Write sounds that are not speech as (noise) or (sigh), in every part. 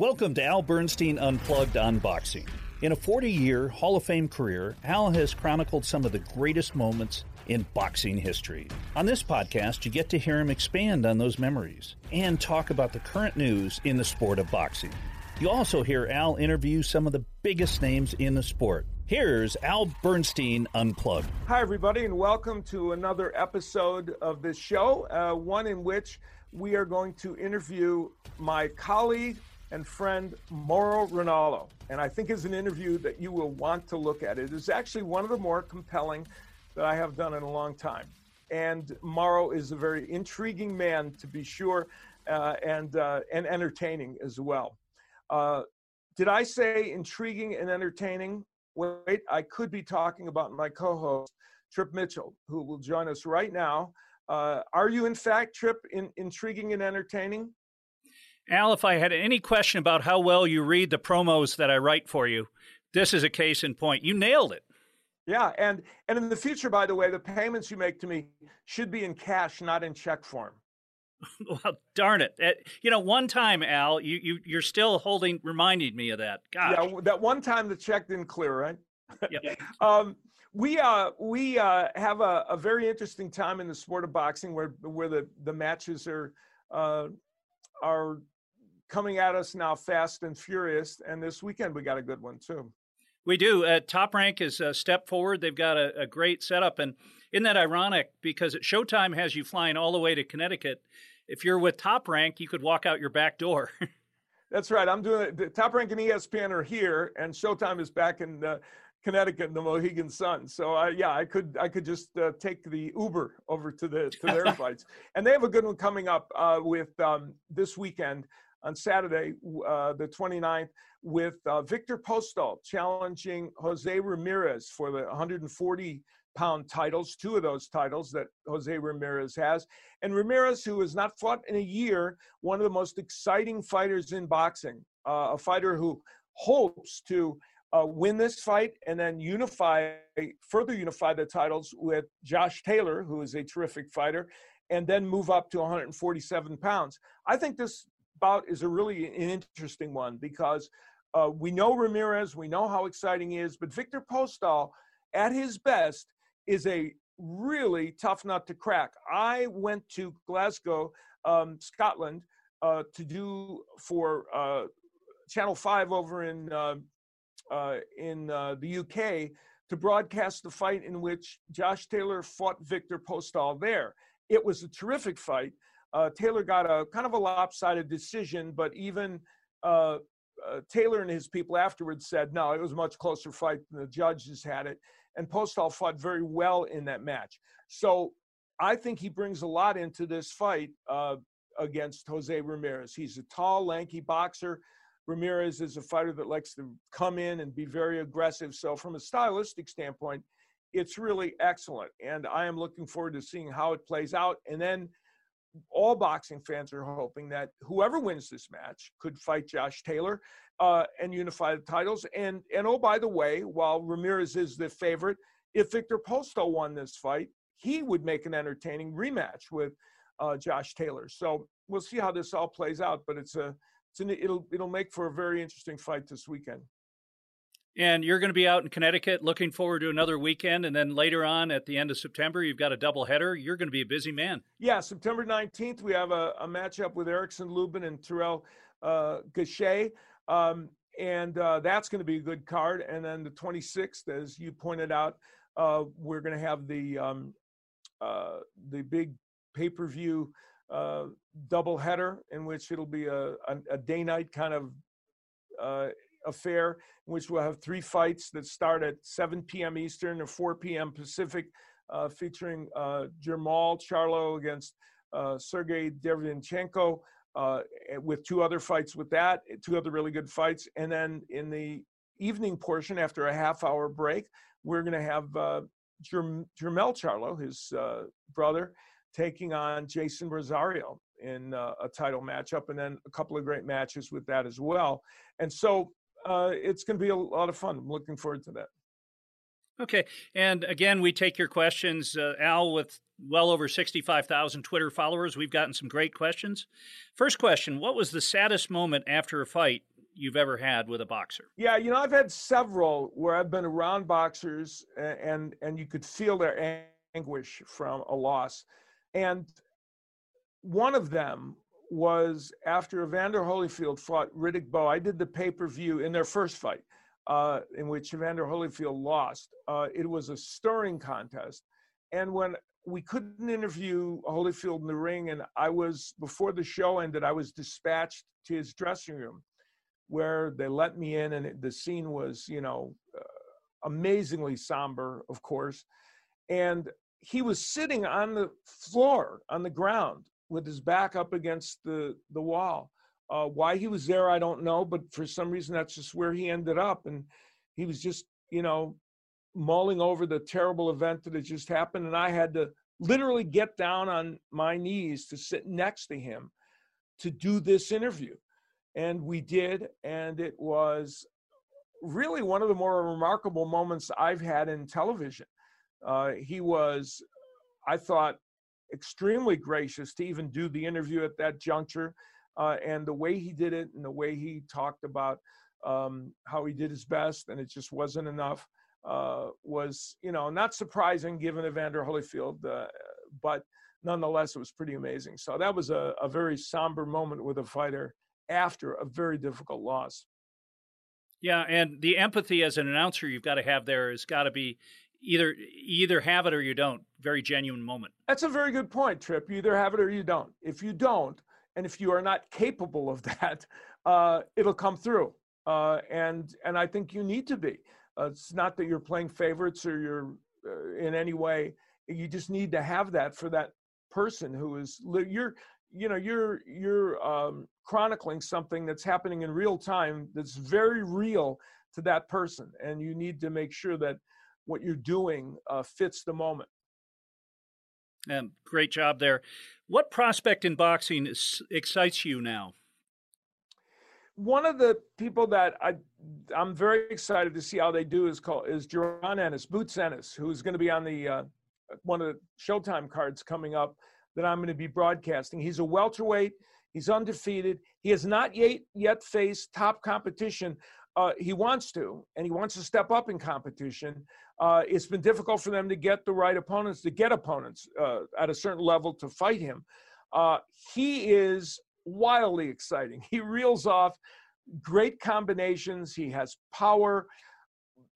Welcome to Al Bernstein Unplugged Unboxing. In a 40 year Hall of Fame career, Al has chronicled some of the greatest moments in boxing history. On this podcast, you get to hear him expand on those memories and talk about the current news in the sport of boxing. You also hear Al interview some of the biggest names in the sport. Here's Al Bernstein Unplugged. Hi, everybody, and welcome to another episode of this show, uh, one in which we are going to interview my colleague and friend Mauro Ranallo. And I think is an interview that you will want to look at. It is actually one of the more compelling that I have done in a long time. And Mauro is a very intriguing man, to be sure, uh, and, uh, and entertaining as well. Uh, did I say intriguing and entertaining? Wait, I could be talking about my co host, Trip Mitchell, who will join us right now. Uh, are you, in fact, Trip, in, intriguing and entertaining? Al, if I had any question about how well you read the promos that I write for you, this is a case in point. You nailed it. Yeah, and and in the future, by the way, the payments you make to me should be in cash, not in check form. (laughs) well, darn it! you know, one time, Al, you you you're still holding, reminding me of that. Gosh. Yeah, that one time the check didn't clear, right? Yeah. (laughs) um, we uh we uh have a, a very interesting time in the sport of boxing where where the the matches are uh are coming at us now fast and furious. And this weekend we got a good one too. We do. Uh, Top Rank is a step forward. They've got a, a, great setup. And isn't that ironic? Because Showtime has you flying all the way to Connecticut. If you're with Top Rank, you could walk out your back door. (laughs) That's right. I'm doing it. Top Rank and ESPN are here, and Showtime is back in uh, Connecticut in the Mohegan Sun. So uh, yeah, I could I could just uh, take the Uber over to the to their (laughs) fights, and they have a good one coming up uh, with um, this weekend on Saturday, uh, the 29th, with uh, Viktor Postol challenging Jose Ramirez for the 140 pound titles, two of those titles that Jose Ramirez has. And Ramirez, who has not fought in a year, one of the most exciting fighters in boxing, uh, a fighter who hopes to uh, win this fight and then unify, further unify the titles with Josh Taylor, who is a terrific fighter, and then move up to 147 pounds. I think this is a really an interesting one because uh, we know Ramirez, we know how exciting he is, but Viktor Postol, at his best, is a really tough nut to crack. I went to Glasgow, um, Scotland, uh, to do for uh, Channel Five over in uh, uh, in uh, the UK to broadcast the fight in which Josh Taylor fought Viktor Postol there. It was a terrific fight. Uh, Taylor got a kind of a lopsided decision, but even uh, uh, Taylor and his people afterwards said, no, it was a much closer fight than the judges had it. And Postol fought very well in that match. So I think he brings a lot into this fight uh, against Jose Ramirez. He's a tall, lanky boxer. Ramirez is a fighter that likes to come in and be very aggressive. So, from a stylistic standpoint, it's really excellent. And I am looking forward to seeing how it plays out. And then all boxing fans are hoping that whoever wins this match could fight Josh Taylor uh, and unify the titles. And and oh, by the way, while Ramirez is the favorite, if Viktor Postol won this fight, he would make an entertaining rematch with uh, Josh Taylor. So we'll see how this all plays out. But it's a it's an, it'll it'll make for a very interesting fight this weekend. And you're going to be out in Connecticut looking forward to another weekend. And then later on at the end of September, you've got a double header. You're going to be a busy man. Yeah, September 19th, we have a, a matchup with Erickson Lubin and Terrell uh, Gausha. Um, and uh, that's going to be a good card. And then the 26th, as you pointed out, uh, we're going to have the um, uh, the big pay per view uh, double header in which it'll be a, a, a day night kind of uh, affair which we'll have three fights that start at 7 p.m. Eastern or 4 p.m. Pacific, uh, featuring uh, Jermall Charlo against uh, Sergey Derevyanchenko, uh, with two other fights with that, two other really good fights. And then in the evening portion, after a half hour break, we're going to have uh, Jermell Charlo, his uh, brother, taking on Jeison Rosario in uh, a title matchup, and then a couple of great matches with that as well. And so uh, it's going to be a lot of fun. I'm looking forward to that. Okay. And again, we take your questions. Uh, Al, with well over 65,000 Twitter followers, we've gotten some great questions. First question What was the saddest moment after a fight you've ever had with a boxer? Yeah, you know, I've had several where I've been around boxers and and you could feel their anguish from a loss. And one of them was after Evander Holyfield fought Riddick Bowe. I did the pay-per-view in their first fight uh, in which Evander Holyfield lost. Uh, it was a stirring contest. And when we couldn't interview Holyfield in the ring, and I was, before the show ended, I was dispatched to his dressing room where they let me in, and it, the scene was, you know, uh, amazingly somber, of course. And he was sitting on the floor, on the ground, with his back up against the, the wall. Uh, why he was there, I don't know, but for some reason, that's just where he ended up. And he was just, you know, mulling over the terrible event that had just happened. And I had to literally get down on my knees to sit next to him to do this interview. And we did. And it was really one of the more remarkable moments I've had in television. Uh, he was, I thought, extremely gracious to even do the interview at that juncture uh, and the way he did it and the way he talked about um, how he did his best and it just wasn't enough uh, was you know not surprising given Evander Holyfield, uh, but nonetheless it was pretty amazing. So that was a, a very somber moment with a fighter after a very difficult loss. Yeah, and the empathy as an announcer you've got to have there has got to be either either have it or you don't. Very genuine moment. That's a very good point, Trip. You either have it or you don't. If you don't, and if you are not capable of (laughs) that, uh, it'll come through. Uh, and and I think you need to be. Uh, it's not that you're playing favorites or you're uh, in any way. You just need to have that for that person who is you're you know you're you're um, chronicling something that's happening in real time that's very real to that person, and you need to make sure that what you're doing uh, fits the moment. And great job there. What prospect in boxing is, excites you now? One of the people that I I'm very excited to see how they do is called is Jaron Ennis, Boots Ennis, who's going to be on the uh, one of the Showtime cards coming up that I'm going to be broadcasting. He's a welterweight. He's undefeated. He has not yet yet faced top competition. Uh, he wants to, and he wants to step up in competition. Uh, it's been difficult for them to get the right opponents, to get opponents uh, at a certain level to fight him. Uh, he is wildly exciting. He reels off great combinations. He has power.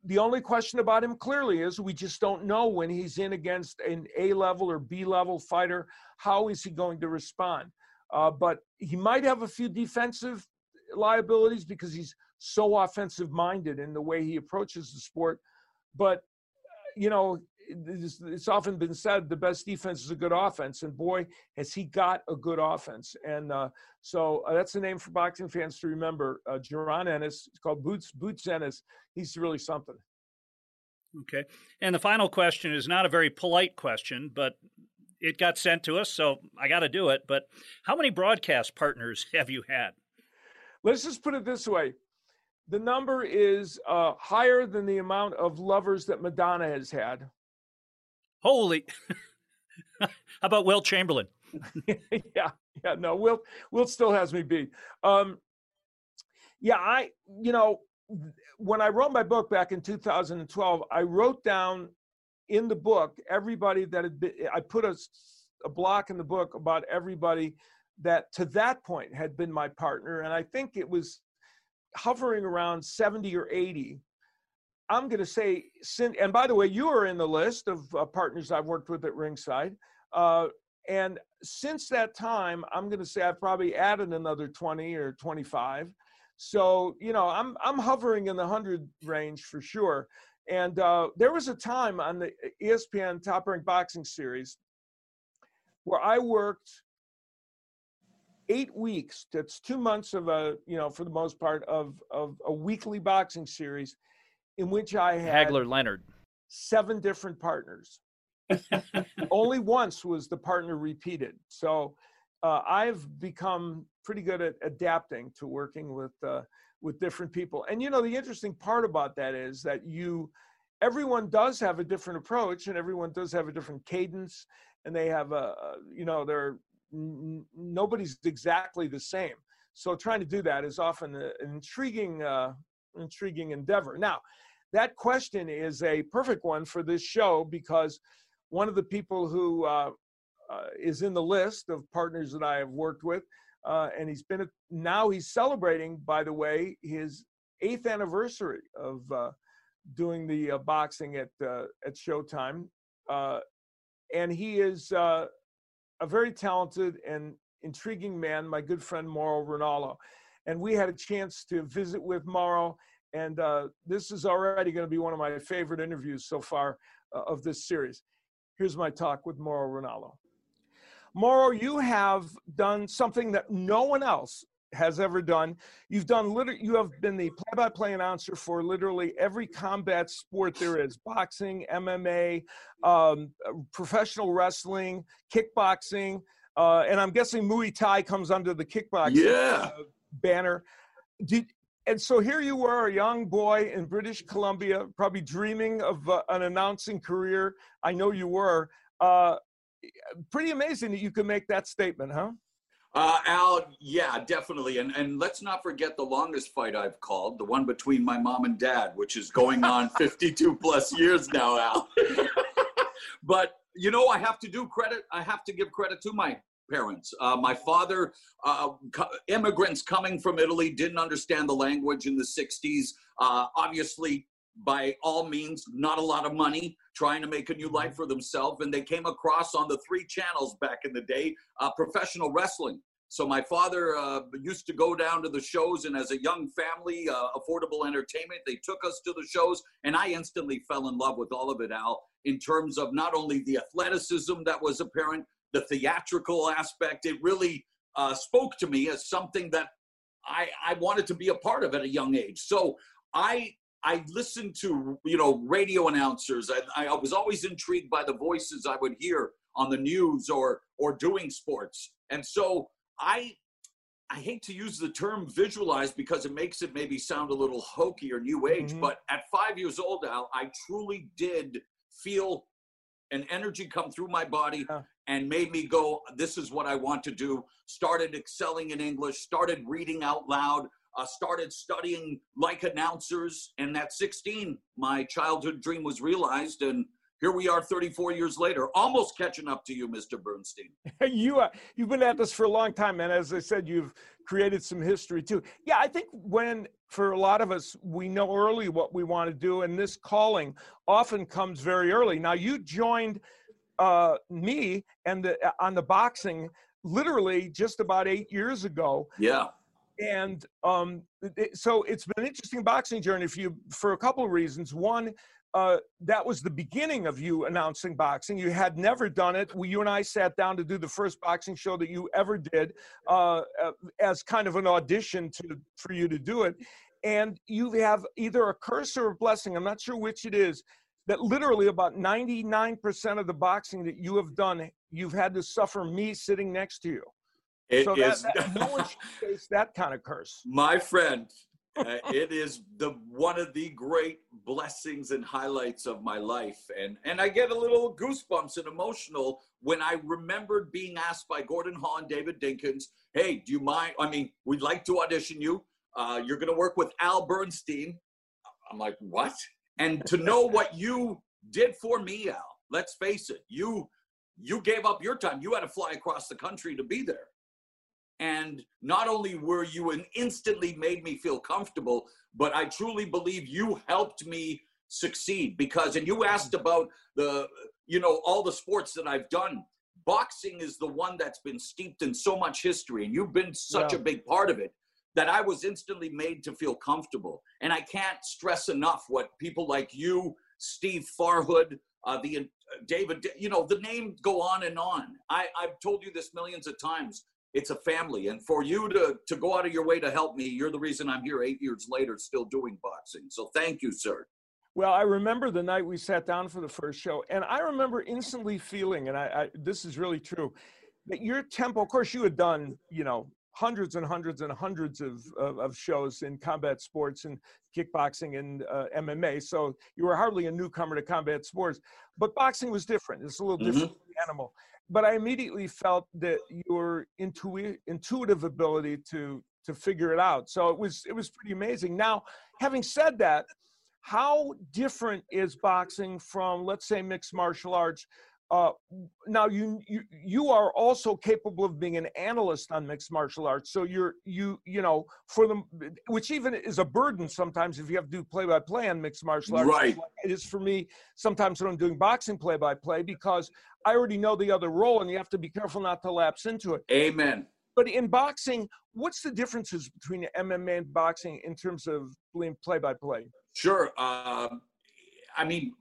The only question about him clearly is we just don't know when he's in against an A level or B level fighter. How is he going to respond? Uh, but he might have a few defensive liabilities because he's so offensive minded in the way he approaches the sport. But you know, it's, it's, often been said the best defense is a good offense, and boy, has he got a good offense. And uh, so uh, that's the name for boxing fans to remember. Uh, Jaron Ennis, it's called Boots Boots Ennis. He's really something. Okay, and the final question is not a very polite question, but it got sent to us, so I got to do it. But how many broadcast partners (laughs) have you had? Let's just put it this way: the number is uh, higher than the amount of lovers that Madonna has had. Holy! (laughs) How about Wilt Chamberlain? (laughs) yeah, yeah. No, Wilt Wilt still has me beat. Um, yeah, I, you know, when I wrote my book back in 2012, I wrote down in the book everybody that had been. I put a, a block in the book about everybody that to that point had been my partner, and I think it was hovering around 70 or 80. I'm going to say, and by the way, you are in the list of uh, partners I've worked with at Ringside. Uh, and since that time, I'm going to say I've probably added another 20 or 25. So, you know, I'm, I'm hovering in the 100 range for sure. And uh, there was a time on the ESPN Top Rank Boxing Series where I worked eight weeks. That's two months of a, you know, for the most part, of of a weekly boxing series, in which I had Hagler Leonard seven different partners. (laughs) Only once was the partner repeated. So uh, I've become pretty good at adapting to working with uh, with different people. And you know, the interesting part about that is that you, everyone does have a different approach and everyone does have a different cadence and they have a, you know, they're, nobody's exactly the same. So trying to do that is often an intriguing, uh, intriguing endeavor. Now, that question is a perfect one for this show because one of the people who uh, uh, is in the list of partners that I have worked with, uh, and he's been now he's celebrating, by the way, his eighth anniversary of uh, doing the uh, boxing at at Showtime, and he is a very talented and intriguing man, my good friend Mauro Ranallo. And we had a chance to visit with Mauro, and uh, this is already going to be one of my favorite interviews so far uh, of this series. Here's my talk with Mauro Ranallo. Mauro, you have done something that no one else has ever done. You've done liter- you have been the play-by-play announcer for literally every combat sport there is: boxing, MMA, um, professional wrestling, kickboxing, uh, and I'm guessing Muay Thai comes under the kickboxing yeah. uh, banner. Did, and so here you were, a young boy in British Columbia, probably dreaming of uh, an announcing career. I know you were. Uh, pretty amazing that you could make that statement, huh? Uh, Al, yeah, definitely. And and let's not forget the longest fight I've called, the one between my mom and dad, which is going on (laughs) 52 plus years now, Al. (laughs) but you know, I have to do credit. I have to give credit to my parents. Uh, my father, uh, co- immigrants coming from Italy, didn't understand the language in the 60s. Uh, obviously, by all means, not a lot of money, trying to make a new life mm-hmm. for themselves. And they came across on the three channels back in the day uh, professional wrestling. So my father uh, used to go down to the shows, and as a young family, uh, affordable entertainment, they took us to the shows, and I instantly fell in love with all of it, Al, in terms of not only the athleticism that was apparent, the theatrical aspect. It really uh, spoke to me as something that I, I wanted to be a part of at a young age. So I I listened to you know radio announcers. I, I was always intrigued by the voices I would hear on the news or or doing sports, and so I I hate to use the term visualize because it makes it maybe sound a little hokey or new age, mm-hmm. but at five years old, Al, I truly did feel an energy come through my body yeah. and made me go, This is what I want to do. Started excelling in English, started reading out loud, uh, started studying like announcers. And at 16, my childhood dream was realized. And here we are 34 years later, almost catching up to you, Mr. Bernstein. (laughs) you, uh, you've been at this for a long time, and as I said, you've created some history too. Yeah, I think when, for a lot of us, we know early what we want to do, and this calling often comes very early. Now, you joined uh, me and the, uh, on the boxing literally just about eight years ago. Yeah and um, it, so it's been an interesting boxing journey for you for a couple of reasons. One, uh, that was the beginning of you announcing boxing. You had never done it. We, you and I sat down to do the first boxing show that you ever did uh, uh, as kind of an audition to for you to do it. And you have either a curse or a blessing. I'm not sure which it is. That literally about 99% of the boxing that you have done, you've had to suffer me sitting next to you. It so is, that, that, no one should face that kind of curse. (laughs) My friend, uh, it is the one of the great blessings and highlights of my life. And and i get a little goosebumps and emotional when i remembered being asked by gordon hall and david dinkins hey do you mind i mean we'd like to audition you. Uh, you're going to work with al bernstein. I'm like what? And to know what you did for me al let's face it you you gave up your time. You had to fly across the country to be there and not only were you and instantly made me feel comfortable, but I truly believe you helped me succeed because, and you asked about the, you know, all the sports that I've done. Boxing is the one that's been steeped in so much history, and you've been such yeah. a big part of it that I was instantly made to feel comfortable. And I can't stress enough what people like you, Steve Farhood, uh, the uh, David, you know, the names go on and on. I, I've told you this millions of times it's a family and for you to to go out of your way to help me you're the reason i'm here eight years later still doing boxing so thank you sir well i remember the night we sat down for the first show and i remember instantly feeling and i, I this is really true that your tempo of course you had done you know hundreds and hundreds and hundreds of, of, of shows in combat sports and kickboxing and uh, MMA. So you were hardly a newcomer to combat sports, but boxing was different. It's a little Mhm. different animal. But I immediately felt that your intui- intuitive ability to to figure it out. So it was it was pretty amazing. Now, having said that, how different is boxing from let's say mixed martial arts? Uh, now you, you you are also capable of being an analyst on mixed martial arts. So you're you you know for them, which even is a burden sometimes if you have to do play by play on mixed martial arts. Right. It is for me sometimes when I'm doing boxing play by play because I already know the other role and you have to be careful not to lapse into it. Amen. But in boxing, what's the differences between MMA and boxing in terms of being play by play? Sure. Um, I mean,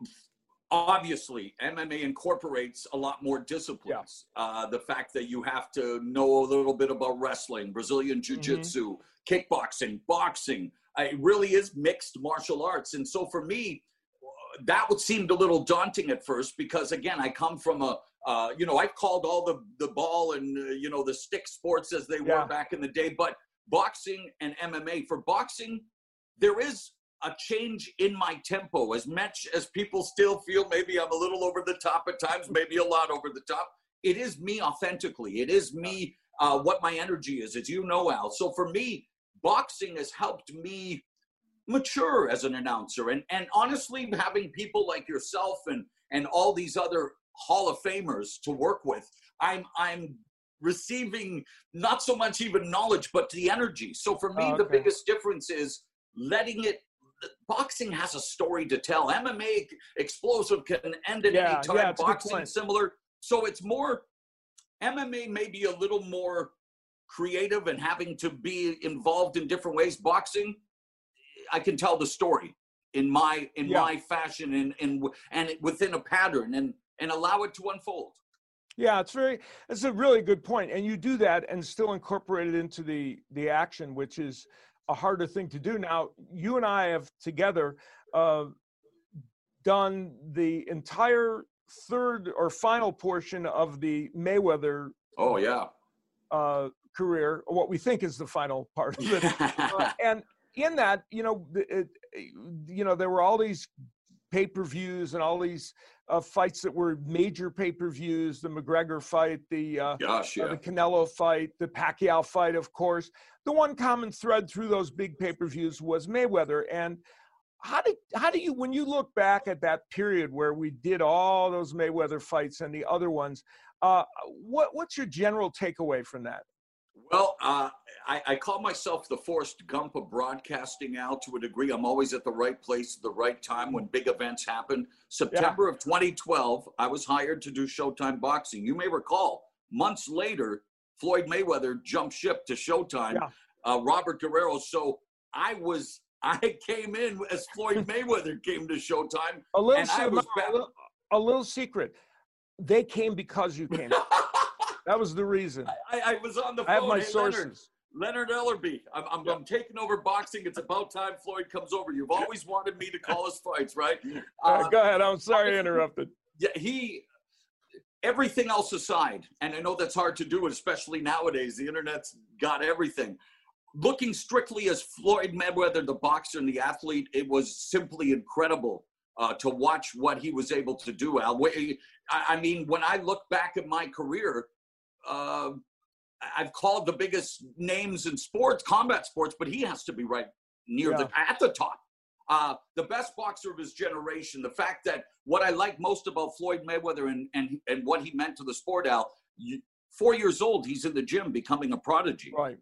obviously, MMA incorporates a lot more disciplines. Uh, the fact that you have to know a little bit about wrestling, Brazilian Jiu Jitsu, kickboxing, boxing. Uh, It really is mixed martial arts. And so for me, that would seemed a little daunting at first because again i come from a uh, you know i've called all the the ball and uh, you know the stick sports as they Yeah. were back in the day but boxing and mma for boxing there is a change in my tempo. As much as people still feel maybe i'm a little over the top at times maybe a lot over the top it is me authentically. It is me uh, what my energy is as you know al. So for me boxing has helped me mature as an announcer. And and honestly having people like yourself and and all these other hall of famers to work with i'm i'm receiving not so much even knowledge but the energy. So for me Oh, the biggest difference is letting it boxing has a story to tell mma explosive can end at Yeah, any time yeah, it's a good boxing similar so it's more mma may be a little more creative and having to be involved in different ways boxing I can tell the story in my in Yeah. my fashion and and and within a pattern and and allow it to unfold. Yeah, it's very it's a really good point. And you do that and still incorporate it into the the action, which is a harder thing to do. Now, you and I have together uh, done the entire third or final portion of the Mayweather Oh yeah. uh, career, what we think is the final part of it. Uh, (laughs) and in that, you know, it, you know, there were all these pay-per-views and all these uh, fights that were major pay-per-views. The McGregor fight, the uh, Gosh, uh, the Canelo fight, the Pacquiao fight, of course. The one common thread through those big pay-per-views was Mayweather. And how did how do you when you look back at that period where we did all those Mayweather fights and the other ones? Uh, what what's your general takeaway from that? Well, uh, I, I call myself the Forrest Gump of broadcasting out to a degree. I'm always at the right place at the right time when big events happen. September of 2012, I was hired to do Showtime Boxing. You may recall, months later, Floyd Mayweather jumped ship to Showtime. Yeah. Uh, Robert Guerrero. So I was, (laughs) I came in as Floyd (laughs) Mayweather came to Showtime. A little, se- a little, a little secret. They came because you came. (laughs) that was the reason. I, I was on the phone. I have my "Hey, Leonard, sources. Leonard Ellerbe. I'm, I'm, I'm taking over boxing. It's about time Floyd comes over. You've always wanted me to call his fights, right? Uh, Uh, go ahead. I'm sorry I interrupted. yeah, he. Everything else aside, and I know that's hard to do, especially nowadays. The internet's got everything. Looking strictly as Floyd Mayweather, the boxer and the athlete, it was simply incredible uh, to watch what he was able to do. Al, I, mean, when I look back at my career, uh, I've called the biggest names in sports, combat sports, but he has to be right near the at the top. Uh, the best boxer of his generation. The fact that what I like most about Floyd Mayweather and and and what he meant to the sport, Al. You, four years old, he's in the gym becoming a prodigy. Right.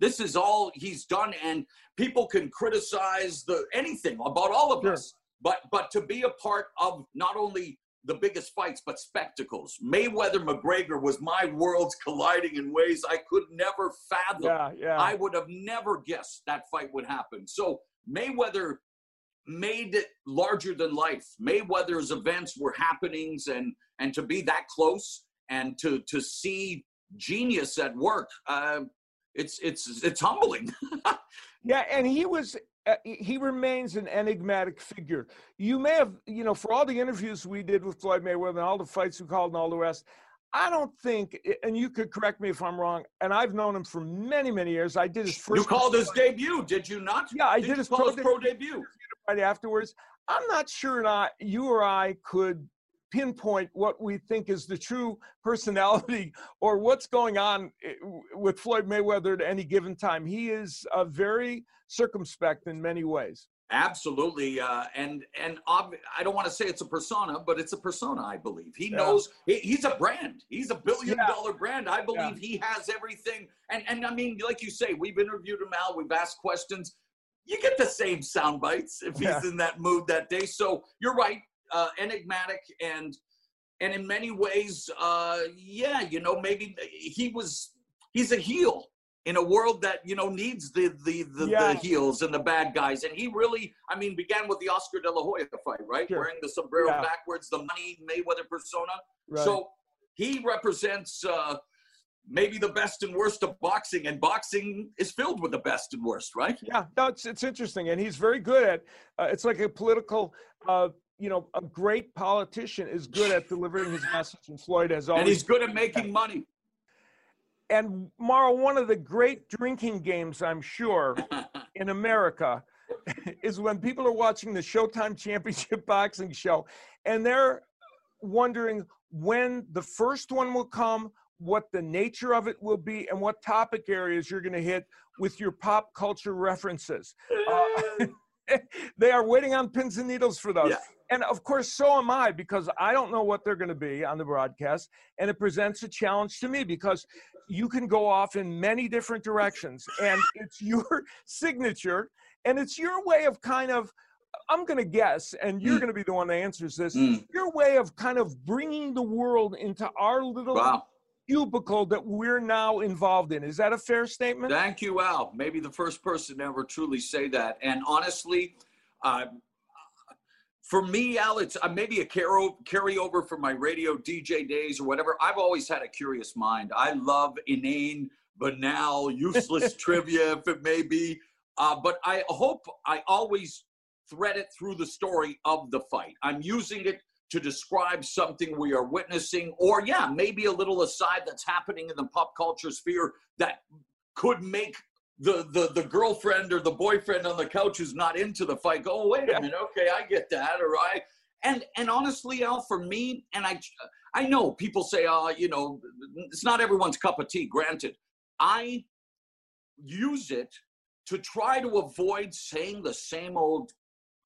This is all he's done, and people can criticize the anything about all of Sure. us. But but to be a part of not only the biggest fights, but spectacles. Mayweather McGregor was my worlds colliding in ways I could never fathom. Yeah. Yeah. I would have never guessed that fight would happen. So Mayweather made it larger than life. Mayweather's events were happenings, and and to be that close and to to see genius at work, uh, it's it's it's humbling. (laughs) Yeah, and he was uh, he remains an enigmatic figure. You may have, you know, for all the interviews we did with Floyd Mayweather and all the fights we called and all the rest, I don't think, and you could correct me if I'm wrong, and I've known him for many, many years. I did his first. You called his debut, did you not? Yeah, I did, did his pro, his pro debut right afterwards. I'm not sure not you or I could pinpoint what we think is the true personality (laughs) or what's going on eh, with Floyd Mayweather at any given time. He is uh, very circumspect in many ways. Absolutely, uh, and and ob- I don't want to say it's a persona, but it's a persona. I believe he knows he, he's a brand. He's a billion Yeah. dollar brand. I believe he has everything. And and I mean, like you say, we've interviewed him out. We've asked questions. You get the same sound bites if he's Yeah. in that mood that day. So you're right, uh, enigmatic and and in many ways, uh, yeah, you know, maybe he was he's a heel in a world that you know needs the the the, Yeah. the heels and the bad guys and he really i mean began with the oscar de la hoya fight right Sure. wearing the sombrero Yeah. backwards the money mayweather persona Right. so he represents uh maybe the best and worst of boxing and boxing is filled with the best and worst right Yeah, no, it's it's interesting, and he's very good at. Uh, it's like a political. Uh, you know, a great politician is good at delivering his message, and Floyd has always. and he's good at making money and Mauro, one of the great drinking games, I'm sure, (laughs) in America, (laughs) is when people are watching the Showtime Championship (laughs) Boxing show, and they're wondering when the first one will come, what the nature of it will be, and what topic areas you're going to hit with your pop culture references. Uh, (laughs) they are waiting on pins and needles for those. Yeah. And of course, so am I because I don't know what they're going to be on the broadcast. And it presents a challenge to me because you can go off in many different directions. And it's your (laughs) signature and it's your way of kind of, I'm going to guess, and you're Mm. going to be the one that answers this, Mm, your way of kind of bringing the world into our little wow cubicle that we're now involved in. Is that a fair statement? Thank you, Al. Maybe the first person to ever truly say that. And honestly, uh, for me, Al, it's uh, maybe a carry- carryover from my radio DJ days or whatever. I've always had a curious mind. I love inane, banal, useless (laughs) trivia, if it may be. Uh, but I hope I always thread it through the story of the fight. I'm using it to describe something we are witnessing, or yeah, maybe a little aside that's happening in the pop culture sphere that could make the the the girlfriend or the boyfriend on the couch who's not into the fight go, oh, wait a minute, okay, I get that, or I and and honestly, Al, for me, and I I know people say, uh, you know, it's not everyone's cup of tea. Granted, I use it to try to avoid saying the same old.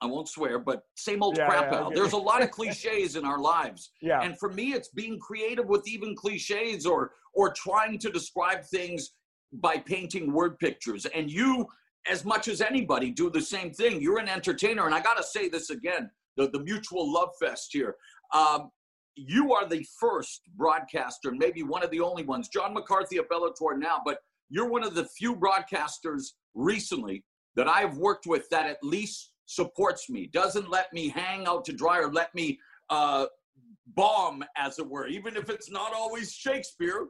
I won't swear, but same old Yeah, crap yeah, out. There's a lot of cliches in our lives. (laughs) Yeah. And for me, it's being creative with even cliches or or trying to describe things by painting word pictures. And you, as much as anybody, do the same thing. You're an entertainer, and I gotta say this again: the the mutual love fest here. Um, you are the first broadcaster, and maybe one of the only ones. John McCarthy at Bellator now, but you're one of the few broadcasters recently that I've worked with that at least supports me, doesn't let me hang out to dry or let me uh, bomb, as it were, even if it's not always Shakespeare.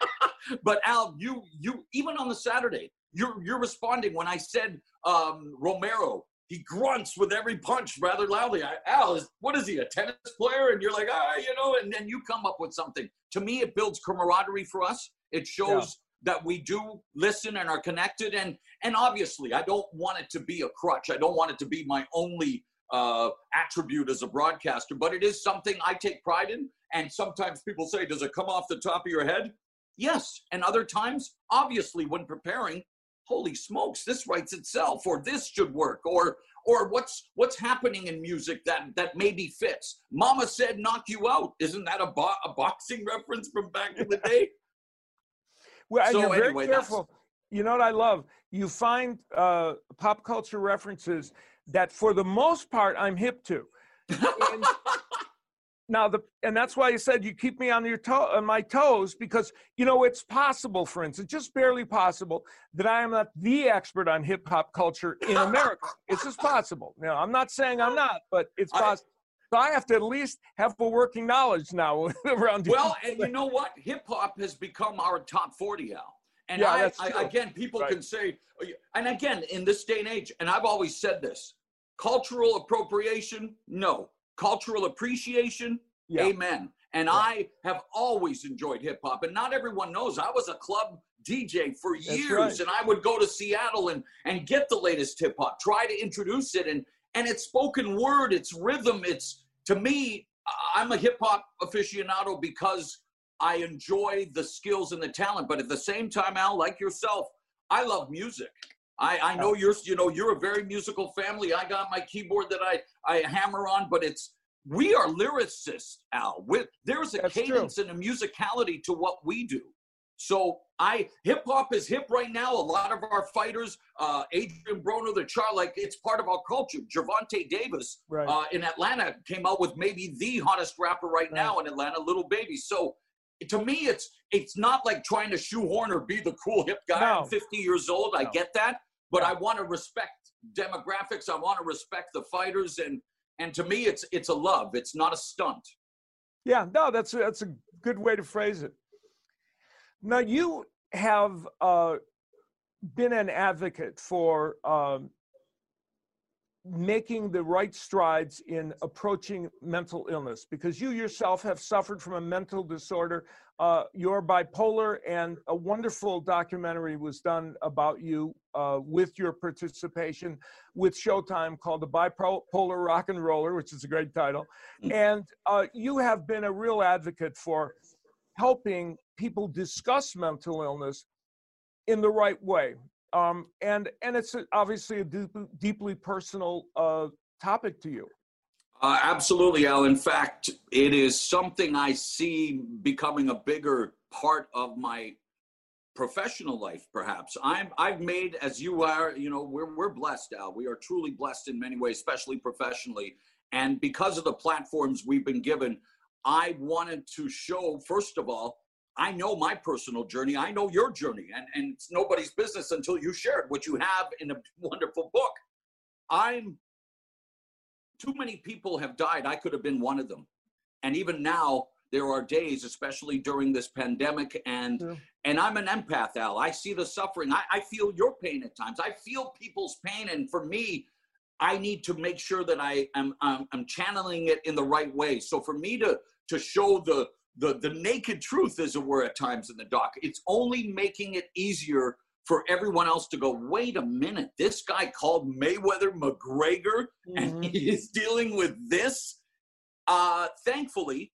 (laughs) but Al, you you even on the Saturday, you're you're responding when I said um, Romero. He grunts with every punch rather loudly. I, Al, is, what is he, a tennis player? And you're like, ah, you know, and then you come up with something. To me, it builds camaraderie for us. It shows that we do listen and are connected. And and obviously, I don't want it to be a crutch. I don't want it to be my only uh, attribute as a broadcaster, but it is something I take pride in. And sometimes people say, does it come off the top of your head? Yes. And other times, obviously, when preparing, holy smokes, this writes itself, or this should work, or or what's what's happening in music that that maybe fits. Mama said, "Knock you out." Isn't that a, bo- a boxing reference from back in the day? Well, So you're very anyway, that's- careful. You know what I love? You find uh, pop culture references that, for the most part, I'm hip to. And (laughs) now, the and that's why you said you keep me on your toe, on my toes, because you know it's possible. For instance, just barely possible that I am not the expert on hip hop culture in America. it's just possible. Now, I'm not saying I'm not, but it's I- possible. So I have to at least have a working knowledge now (laughs) around. here. Well, and you know what? Hip hop has become our top 40, Al. And Yeah, I, I, again, people Right. can say, and again, in this day and age, and I've always said this cultural appropriation, no. Cultural appreciation, Yeah. amen. And yeah. I have always enjoyed hip hop. And not everyone knows I was a club DJ for years. Right. And I would go to Seattle and, and get the latest hip hop, try to introduce it. And, and it's spoken word, it's rhythm. It's to me, I'm a hip hop aficionado because I enjoy the skills and the talent. But at the same time, Al, like yourself, I love music. I, I know you're you know you're a very musical family. I got my keyboard that I I hammer on, but it's we are lyricists, Al. With there's a That's cadence true. and a musicality to what we do. So I hip hop is hip right now. A lot of our fighters, uh, Adrien Broner, the char, like it's part of our culture. Gervonta Davis right. uh, in Atlanta came out with maybe the hottest rapper right, right, now in Atlanta, Lil Baby. So to me, it's it's not like trying to shoehorn or be the cool hip guy. No. I'm 50 years old. No. I get that, but I want to respect demographics. I want to respect the fighters, and and to me, it's it's a love. It's not a stunt. Yeah, no, that's a, that's a good way to phrase it. Now you have uh, been an advocate for um, making the right strides in approaching mental illness because you yourself have suffered from a mental disorder. Uh, you're bipolar, and a wonderful documentary was done about you uh, with your participation with Showtime called The Bipolar Rock and Roller, which is a great title. Mm. And uh, you have been a real advocate for helping people discuss mental illness in the right way. Um, and and it's obviously a deep, deeply personal uh, topic to you. Uh, absolutely, Al. In fact, it is something I see becoming a bigger part of my professional life. Perhaps I'm I've made as you are. You know, we're we're blessed, Al. We are truly blessed in many ways, especially professionally. And because of the platforms we've been given, I wanted to show, first of all, I know my personal journey. I know your journey, and, and it's nobody's business until you share it, which you have in a (laughs) wonderful book. I'm too many people have died. I could have been one of them. And even now, there are days, especially during this pandemic, and yeah. and I'm an empath, Al. I see the suffering. I, I feel your pain at times. I feel people's pain, and for me, I need to make sure that I am I'm, I'm channeling it in the right way. So for me to to show the the the naked truth, as it were, at times in the doc, it's only making it easier for everyone else to go. Wait a minute, this guy called Mayweather McGregor, mm-hmm. and he is dealing with this. Uh, thankfully,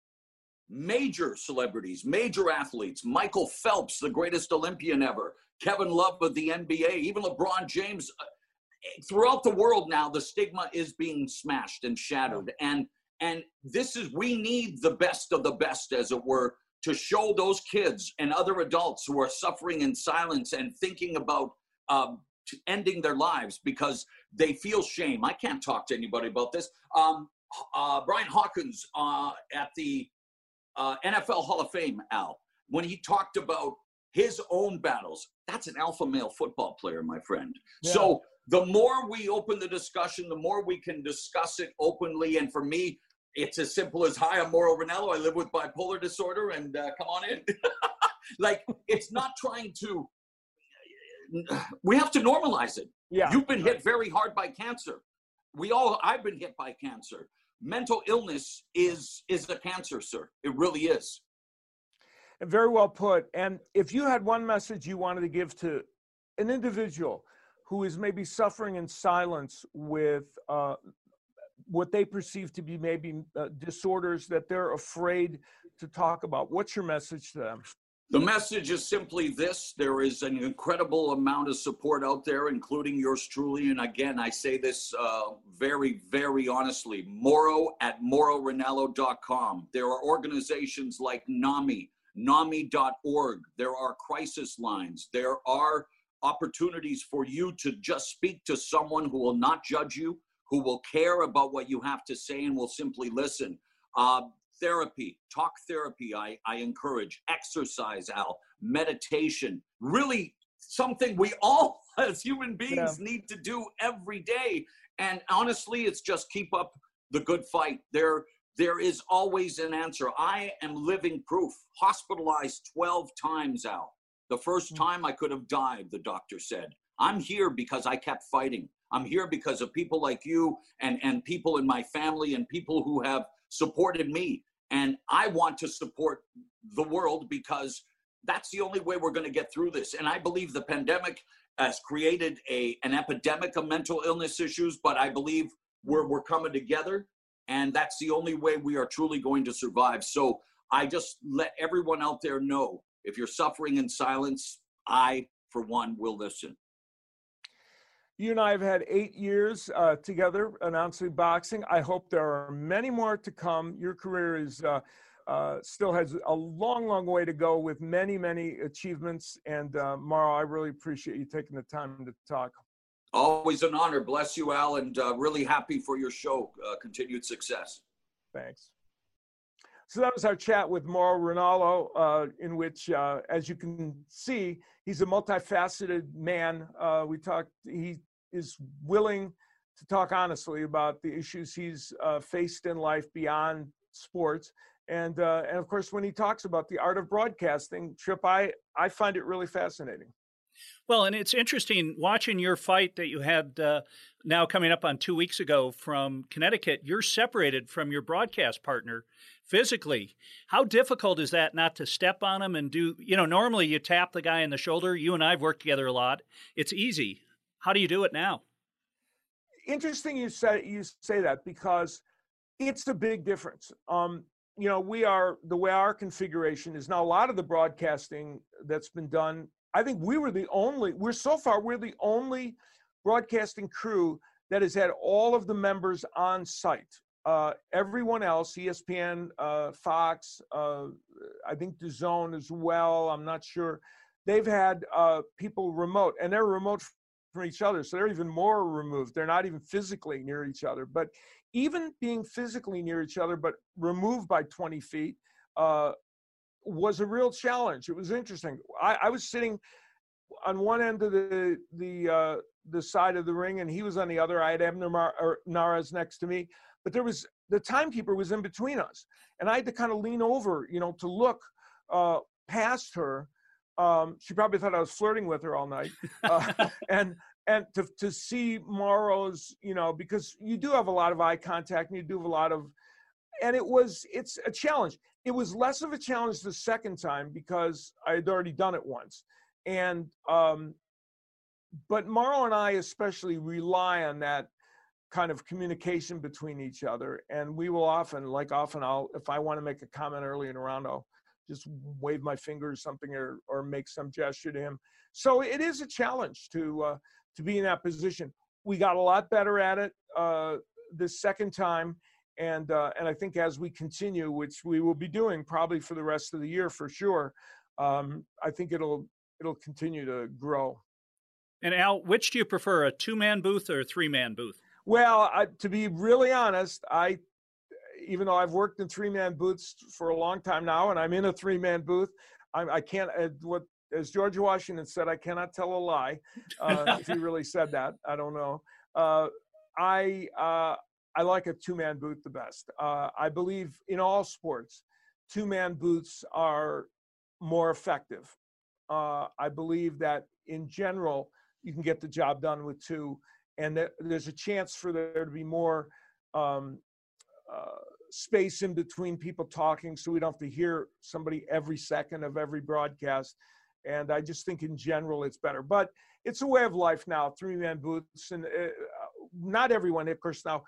major celebrities, major athletes, Michael Phelps, the greatest Olympian ever, Kevin Love of the NBA, even LeBron James. Uh, throughout the world now the stigma is being smashed and shattered. And and this is we need the best of the best as it were to show those kids and other adults who are suffering in silence and thinking about um, ending their lives because they feel shame. I can't talk to anybody about this. Um, uh, brian hawkins uh, at the uh, nfl hall of fame al when he talked about his own battles that's an alpha male football player my friend. Yeah. so the more we open the discussion, the more we can discuss it openly. And for me, it's as simple as hi, I'm Mauro Ranallo. I live with bipolar disorder, and uh, come on in. (laughs) like it's not trying to. We have to normalize it. Yeah, you've been hit very hard by cancer. We all. I've been hit by cancer. Mental illness is is a cancer, sir. It really is. Very well put. And if you had one message you wanted to give to an individual who is maybe suffering in silence with uh, what they perceive to be maybe uh, disorders that they're afraid to talk about. What's your message to them? The message is simply this there is an incredible amount of support out there, including yours truly. And again, I say this uh, very, very honestly Mauro at MauroRanallo.com. There are organizations like NAMI, NAMI.org. There are crisis lines. There are opportunities for you to just speak to someone who will not judge you, who will care about what you have to say and will simply listen. Uh, therapy, talk therapy, I, I encourage. Exercise, Al, meditation, really something we all (laughs) as human beings yeah. need to do every day. And honestly, it's just keep up the good fight. There, there is always an answer. I am living proof. Hospitalized 12 times, Al. The first hmm. time I could have died, the doctor said. I'm here because I kept fighting. I'm here because of people like you and, and people in my family and people who have supported me. And I want to support the world because that's the only way we're going to get through this. And I believe the pandemic has created a an epidemic of mental illness issues, but I believe we're we're coming together, and that's the only way we are truly going to survive. So I just let everyone out there know if you're suffering in silence, I for one will listen. You and I have had eight years uh, together announcing boxing. I hope there are many more to come. Your career is uh, uh, still has a long, long way to go with many, many achievements. And uh, Mauro, I really appreciate you taking the time to talk. Always an honor. Bless you, Al, and uh, really happy for your show. Uh, continued success. Thanks. So that was our chat with Mauro Ranallo, uh, in which, uh, as you can see, he's a multifaceted man. Uh, we talked. He is willing to talk honestly about the issues he's uh, faced in life beyond sports. And, uh, and of course, when he talks about the art of broadcasting, Trip, I, I find it really fascinating. Well, and it's interesting watching your fight that you had uh, now coming up on two weeks ago from Connecticut. You're separated from your broadcast partner physically. How difficult is that not to step on him and do, you know, normally you tap the guy in the shoulder. You and I've worked together a lot. It's easy. How do you do it now? Interesting you say you say that because it's a big difference. Um, you know, we are the way our configuration is now. A lot of the broadcasting that's been done, I think we were the only. We're so far we're the only broadcasting crew that has had all of the members on site. Uh, everyone else, ESPN, uh, Fox, uh, I think DAZN as well. I'm not sure. They've had uh, people remote, and they're remote from each other. So they're even more removed. They're not even physically near each other. But even being physically near each other, but removed by 20 feet, uh, was a real challenge. It was interesting. I, I, was sitting on one end of the the uh, the side of the ring, and he was on the other. I had Abner Mar- Mares next to me, but there was the timekeeper was in between us, and I had to kind of lean over, you know, to look uh, past her um, she probably thought I was flirting with her all night, uh, (laughs) and and to to see Mauro's, you know, because you do have a lot of eye contact and you do have a lot of, and it was it's a challenge. It was less of a challenge the second time because I had already done it once, and um, but Mauro and I especially rely on that kind of communication between each other, and we will often, like often, I'll if I want to make a comment early in a round, I'll just wave my finger or something or, or make some gesture to him. So it is a challenge to, uh, to be in that position. We got a lot better at it uh, this second time. And, uh, and I think as we continue, which we will be doing probably for the rest of the year for sure, um, I think it'll, it'll continue to grow. And Al, which do you prefer, a two man booth or a three man booth? Well, I, to be really honest, I even though I've worked in three man booths for a long time now, and I'm in a three man booth, I, I can't. Uh, what as George Washington said, I cannot tell a lie. Uh, if he really said that, I don't know. Uh, I uh, I like a two man booth the best. Uh, I believe in all sports, two man booths are more effective. Uh, I believe that in general, you can get the job done with two, and that there's a chance for there to be more um, uh, space in between people talking so we don't have to hear somebody every second of every broadcast. And I just think in general it's better. But it's a way of life now, three man booths. And uh, not everyone, of course, now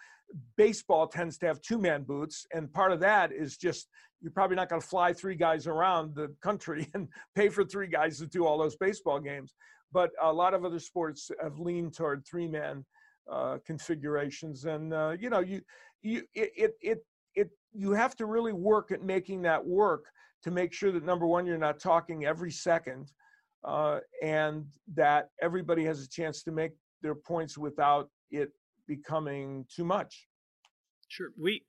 baseball tends to have two man booths. And part of that is just you're probably not going to fly three guys around the country (laughs) and pay for three guys to do all those baseball games. But a lot of other sports have leaned toward three man uh, configurations. And, uh, you know, you, you it, it it you have to really work at making that work to make sure that number one you're not talking every second uh, and that everybody has a chance to make their points without it becoming too much sure we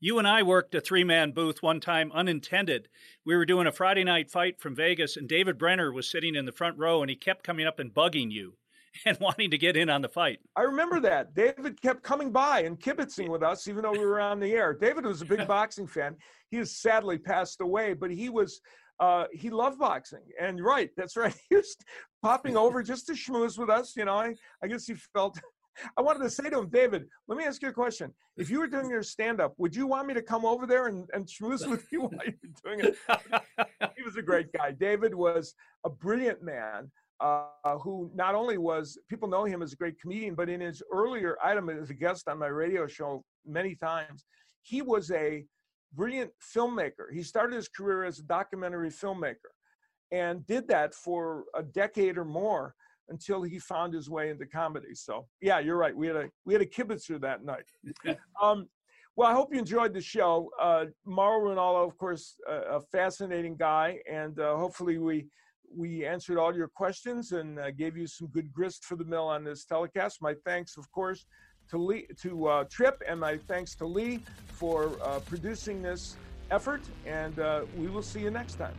you and I worked a three man booth one time unintended. We were doing a Friday night fight from Vegas, and David Brenner was sitting in the front row, and he kept coming up and bugging you. (laughs) and wanting to get in on the fight. I remember that. David kept coming by and kibitzing with us, even though we were on the air. David was a big (laughs) boxing fan. He has sadly passed away, but he was uh, he loved boxing. And right, that's right. (laughs) He was popping over just to schmooze with us. You know, I, I guess he felt I wanted to say to him, David, let me ask you a question. If you were doing your stand up, would you want me to come over there and, and schmooze with you while you're doing it? (laughs) he was a great guy. David was a brilliant man uh, who not only was, people know him as a great comedian, but in his earlier item as a guest on my radio show many times, he was a brilliant filmmaker. He started his career as a documentary filmmaker and did that for a decade or more until he found his way into comedy. So yeah, you're right. We had a we had a kibitzer that night. um, well, I hope you enjoyed the show. Uh, Mauro Ranallo, of course, a, a fascinating guy, and uh, hopefully we we answered all your questions and uh, gave you some good grist for the mill on this telecast. My thanks, of course, to Lee, to uh, Trip, and my thanks to Lee for uh, producing this effort. And uh, we will see you next time.